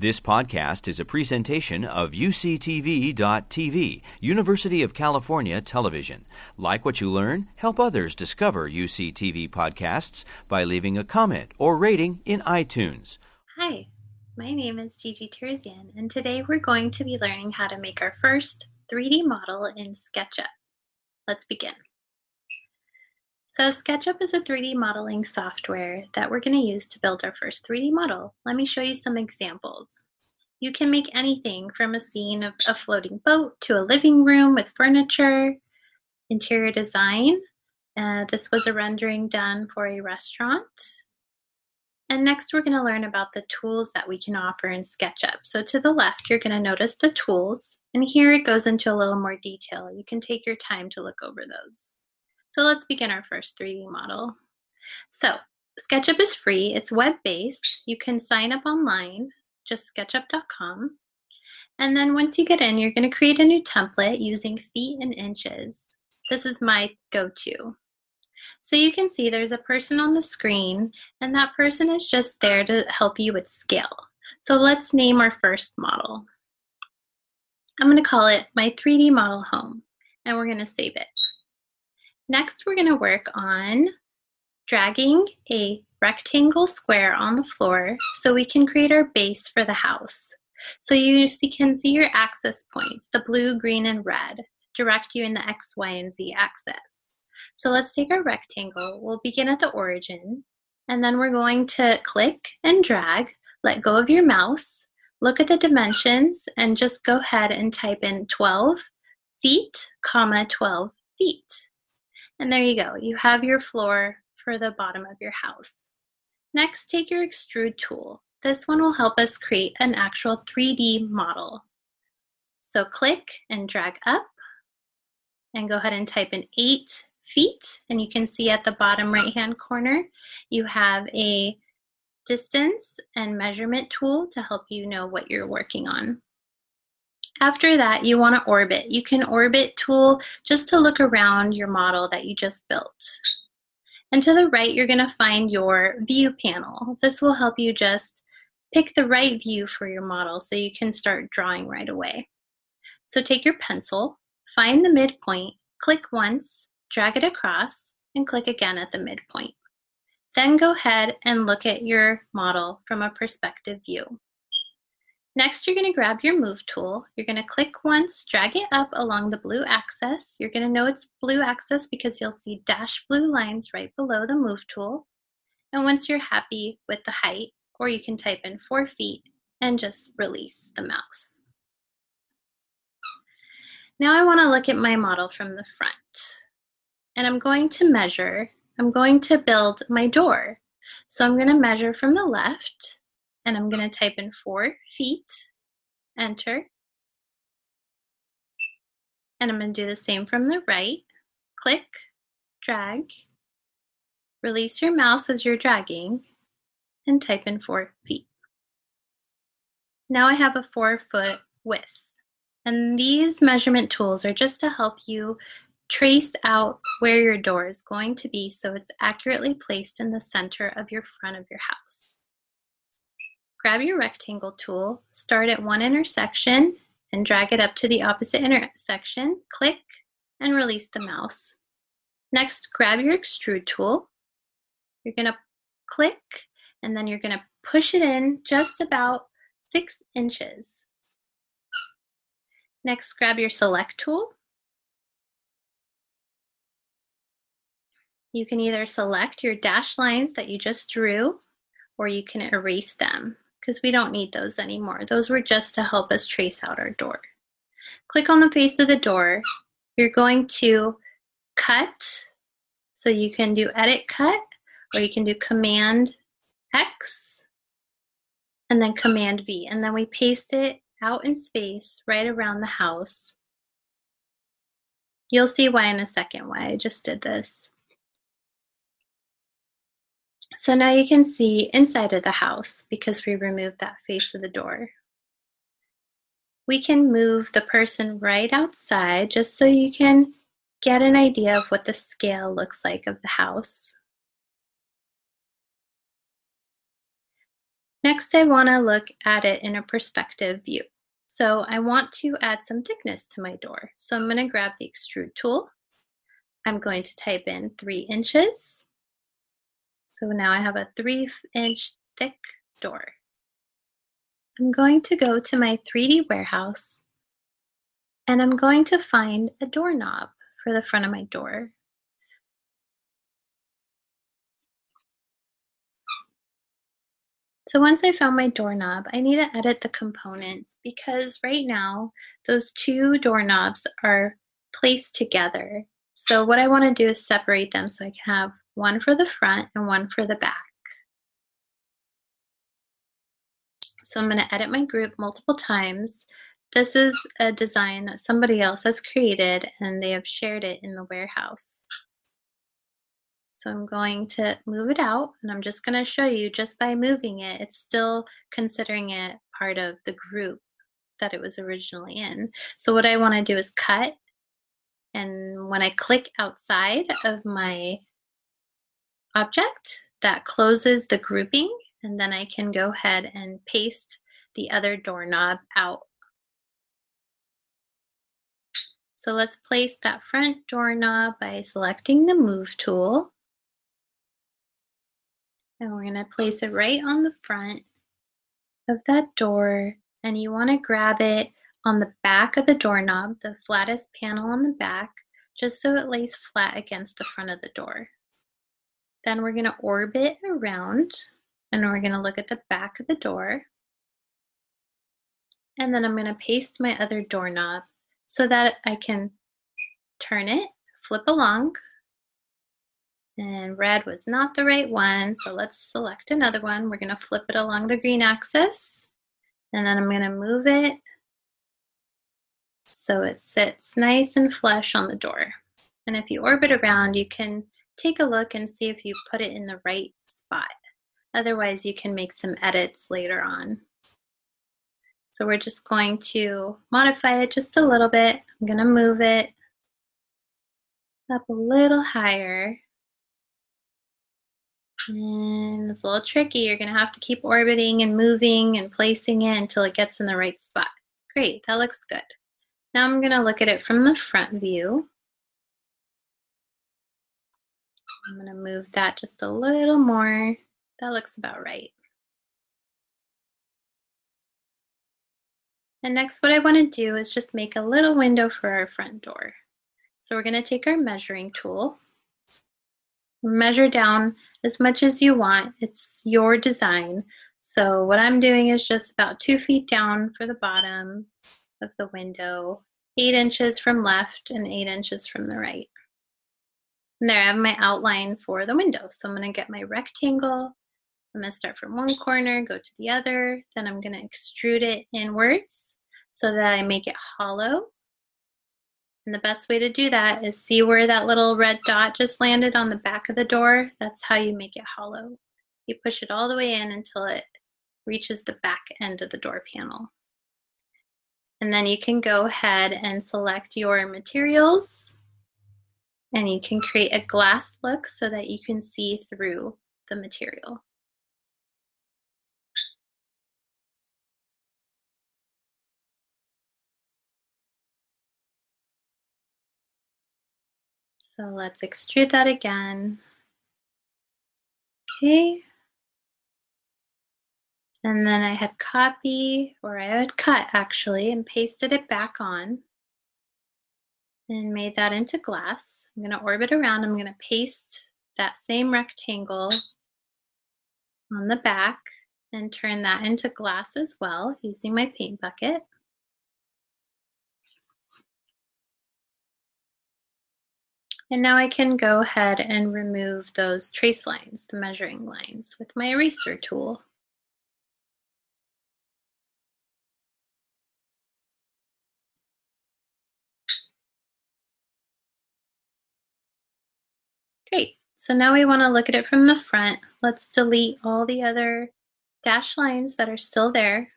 This podcast is a presentation of UCTV.tv, University of California Television. Like what you learn, help others discover UCTV podcasts by leaving a comment or rating in iTunes. Hi, my name is Gigi Terzian, and today we're going to be learning how to make our first 3D model in SketchUp. Let's begin. So SketchUp is a 3D modeling software that we're going to use to build our first 3D model. Let me show you some examples. You can make anything from a scene of a floating boat to a living room with furniture, interior design. Uh, this was a rendering done for a restaurant. And next we're going to learn about the tools that we can offer in SketchUp. So to the left, you're going to notice the tools. And here it goes into a little more detail. You can take your time to look over those. So let's begin our first 3D model. So SketchUp is free, it's web-based. You can sign up online, just sketchup.com. And then once you get in, you're gonna create a new template using feet and inches. This is my go-to. So you can see there's a person on the screen and that person is just there to help you with scale. So let's name our first model. I'm gonna call it my 3D model home and we're gonna save it. Next, we're going to work on dragging a rectangle square on the floor so we can create our base for the house. So you can see your access points, the blue, green, and red, direct you in the X, Y, and Z axis. So let's take our rectangle. We'll begin at the origin, and then we're going to click and drag, let go of your mouse, look at the dimensions, and just go ahead and type in 12 feet, comma, 12 feet. And there you go. You have your floor for the bottom of your house. Next, take your extrude tool. This one will help us create an actual 3D model. So click and drag up and go ahead and type in eight feet. And you can see at the bottom right hand corner, you have a distance and measurement tool to help you know what you're working on. After that, you want to orbit. You can orbit tool just to look around your model that you just built. And to the right, you're going to find your view panel. This will help you just pick the right view for your model so you can start drawing right away. So take your pencil, find the midpoint, click once, drag it across, and click again at the midpoint. Then go ahead and look at your model from a perspective view. Next, you're going to grab your Move tool. You're going to click once, drag it up along the blue axis. You're going to know it's blue axis because you'll see dash blue lines right below the Move tool. And once you're happy with the height, or you can type in 4 feet and just release the mouse. Now I want to look at my model from the front. And I'm going to measure, I'm going to build my door. So I'm going to measure from the left and I'm going to type in four feet, enter. And I'm going to do the same from the right. Click, drag, release your mouse as you're dragging, and type in four feet. Now I have a four foot width. And these measurement tools are just to help you trace out where your door is going to be so it's accurately placed in the center of your front of your house. Grab your rectangle tool, start at one intersection, and drag it up to the opposite intersection. Click and release the mouse. Next, grab your extrude tool. You're going to click and then you're going to push it in just about six inches. Next, grab your select tool. You can either select your dashed lines that you just drew or you can erase them because we don't need those anymore. Those were just to help us trace out our door. Click on the face of the door. You're going to cut. So you can do edit cut or you can do command X and then command V. And then we paste it out in space right around the house. You'll see why in a second why I just did this. So now you can see inside of the house because we removed that face of the door. We can move the person right outside just so you can get an idea of what the scale looks like of the house. Next, I want to look at it in a perspective view. So I want to add some thickness to my door. So I'm going to grab the extrude tool. I'm going to type in three inches. So now I have a three inch thick door. I'm going to go to my 3D warehouse and I'm going to find a doorknob for the front of my door. So once I found my doorknob, I need to edit the components because right now those two doorknobs are placed together. So what I want to do is separate them so I can have one for the front and one for the back. So I'm going to edit my group multiple times. This is a design that somebody else has created and they have shared it in the warehouse. So I'm going to move it out and I'm just going to show you just by moving it, it's still considering it part of the group that it was originally in. So what I want to do is cut and when I click outside of my object, that closes the grouping and then I can go ahead and paste the other doorknob out. So let's place that front doorknob by selecting the Move tool. And we're going to place it right on the front of that door. And you want to grab it on the back of the doorknob, the flattest panel on the back, just so it lays flat against the front of the door. Then we're going to orbit around and we're going to look at the back of the door. And then I'm going to paste my other doorknob so that I can turn it, flip along, and red was not the right one, so let's select another one. We're going to flip it along the green axis, and then I'm going to move it so it sits nice and flush on the door. And if you orbit around, you can take a look and see if you put it in the right spot. Otherwise, you can make some edits later on. So we're just going to modify it just a little bit. I'm going to move it up a little higher and it's a little tricky. You're going to have to keep orbiting and moving and placing it until it gets in the right spot. Great, that looks good. Now I'm going to look at it from the front view. I'm going to move that just a little more. That looks about right. And next what I want to do is just make a little window for our front door. So we're going to take our measuring tool measure down as much as you want. It's your design. So what I'm doing is just about two feet down for the bottom of the window, eight inches from left and eight inches from the right. And there I have my outline for the window. So I'm going to get my rectangle. I'm going to start from one corner, go to the other. Then I'm going to extrude it inwards so that I make it hollow and the best way to do that is see where that little red dot just landed on the back of the door? That's how you make it hollow. You push it all the way in until it reaches the back end of the door panel. And then you can go ahead and select your materials and you can create a glass look so that you can see through the material. So let's extrude that again. Okay. And then I had copy, or I had cut actually, and pasted it back on and made that into glass. I'm going to orbit around. I'm going to paste that same rectangle on the back and turn that into glass as well using my paint bucket. And now I can go ahead and remove those trace lines, the measuring lines, with my eraser tool. Great. So now we want to look at it from the front. Let's delete all the other dash lines that are still there.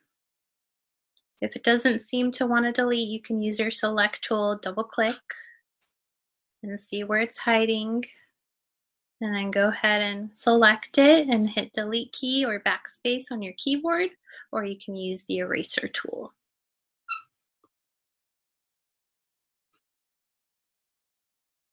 If it doesn't seem to want to delete, you can use your select tool, double click, and see where it's hiding. and then go ahead and select it and hit delete key or backspace on your keyboard, or you can use the eraser tool.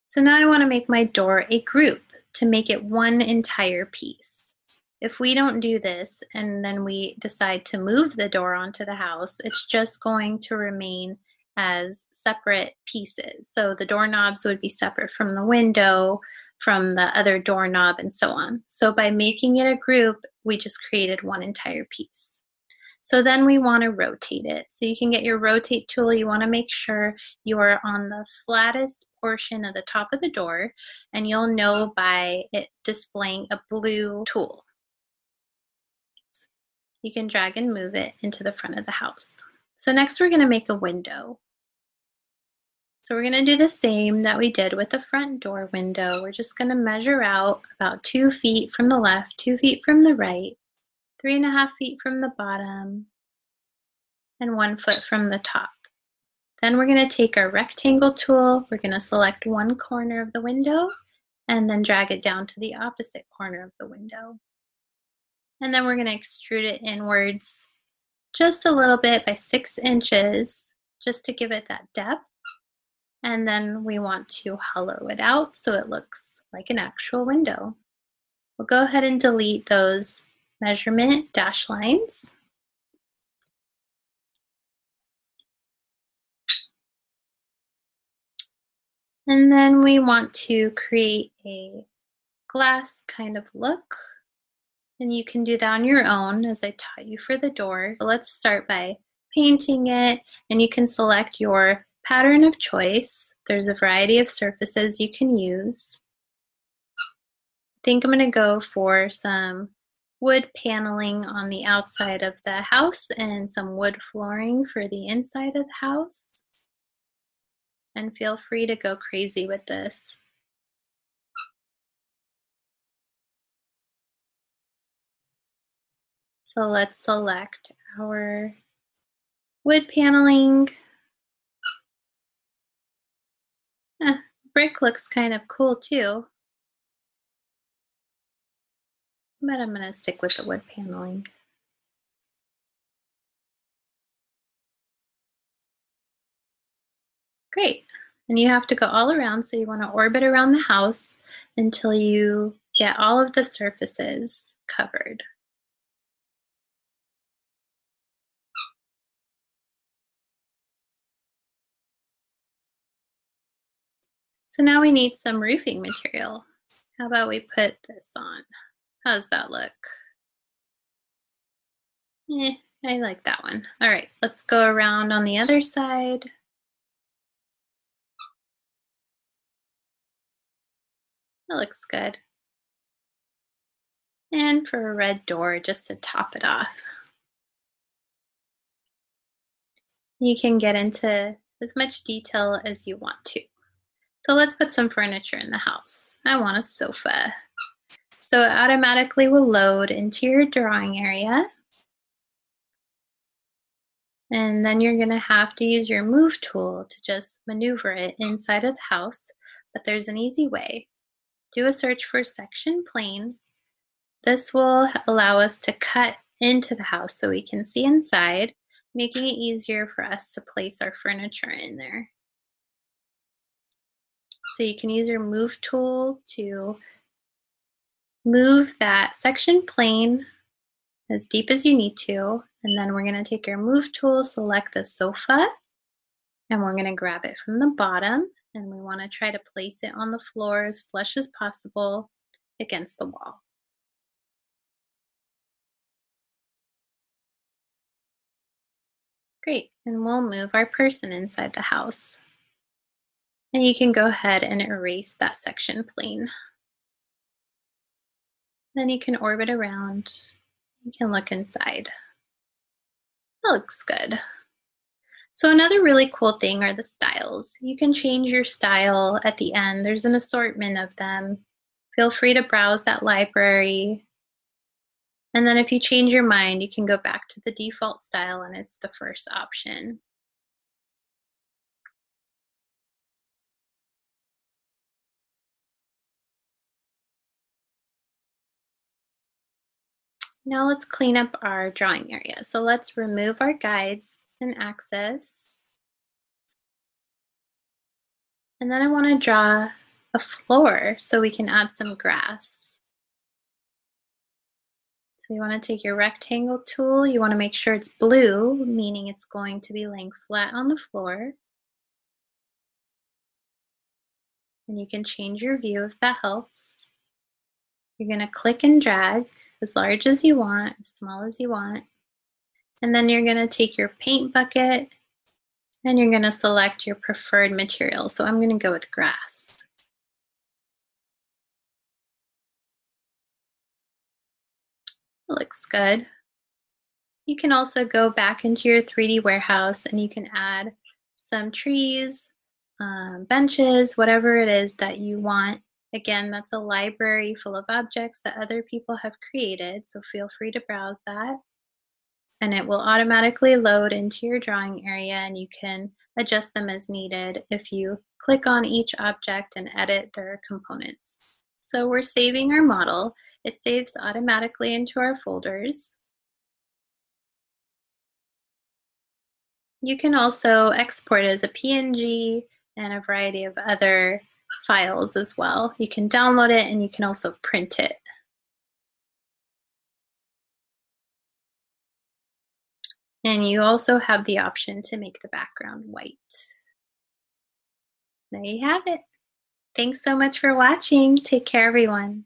So now I want to make my door a group to make it one entire piece. If we don't do this and then we decide to move the door onto the house, it's just going to remain as separate pieces. So the doorknobs would be separate from the window, from the other doorknob, and so on. So by making it a group, we just created one entire piece. So then we want to rotate it. So you can get your rotate tool. You want to make sure you are on the flattest portion of the top of the door, and you'll know by it displaying a blue tool. You can drag and move it into the front of the house. So next we're going to make a window. So we're going to do the same that we did with the front door window. We're just going to measure out about two feet from the left, two feet from the right, three and a half feet from the bottom, and one foot from the top. Then we're going to take our rectangle tool, we're going to select one corner of the window, and then drag it down to the opposite corner of the window. And then we're going to extrude it inwards just a little bit by six inches, just to give it that depth. And then we want to hollow it out so it looks like an actual window. We'll go ahead and delete those measurement dash lines. And then we want to create a glass kind of look. And you can do that on your own as I taught you for the door. But let's start by painting it and you can select your pattern of choice. There's a variety of surfaces you can use. I think I'm going to go for some wood paneling on the outside of the house and some wood flooring for the inside of the house. And feel free to go crazy with this. So let's select our wood paneling Eh, brick looks kind of cool too. But I'm going to stick with the wood paneling. Great. And you have to go all around, so you want to orbit around the house until you get all of the surfaces covered. So now we need some roofing material. How about we put this on? How's that look? Eh, I like that one. All right, let's go around on the other side. That looks good. And for a red door, just to top it off. You can get into as much detail as you want to. So let's put some furniture in the house. I want a sofa. So it automatically will load into your drawing area. And then you're going to have to use your move tool to just maneuver it inside of the house. But there's an easy way. Do a search for section plane. This will allow us to cut into the house so we can see inside, making it easier for us to place our furniture in there. So you can use your move tool to move that section plane as deep as you need to. And then we're going to take our move tool, select the sofa, and we're going to grab it from the bottom. And we want to try to place it on the floor as flush as possible against the wall. Great, and we'll move our person inside the house. And you can go ahead and erase that section plane. Then you can orbit around. You can look inside. That looks good. So another really cool thing are the styles. You can change your style at the end. There's an assortment of them. Feel free to browse that library. And then if you change your mind, you can go back to the default style and it's the first option. Now let's clean up our drawing area. So let's remove our guides and axes. And then I want to draw a floor so we can add some grass. So you want to take your rectangle tool, you want to make sure it's blue, meaning it's going to be laying flat on the floor. And you can change your view if that helps. You're going to click and drag as large as you want, as small as you want. And then you're going to take your paint bucket and you're going to select your preferred material. So I'm going to go with grass. looks good. You can also go back into your 3D warehouse and you can add some trees, um, benches, whatever it is that you want. Again, that's a library full of objects that other people have created, so feel free to browse that. And it will automatically load into your drawing area and you can adjust them as needed if you click on each object and edit their components. So we're saving our model. It saves automatically into our folders. You can also export as a PNG and a variety of other files as well. You can download it and you can also print it. And you also have the option to make the background white. There you have it. Thanks so much for watching. Take care, everyone.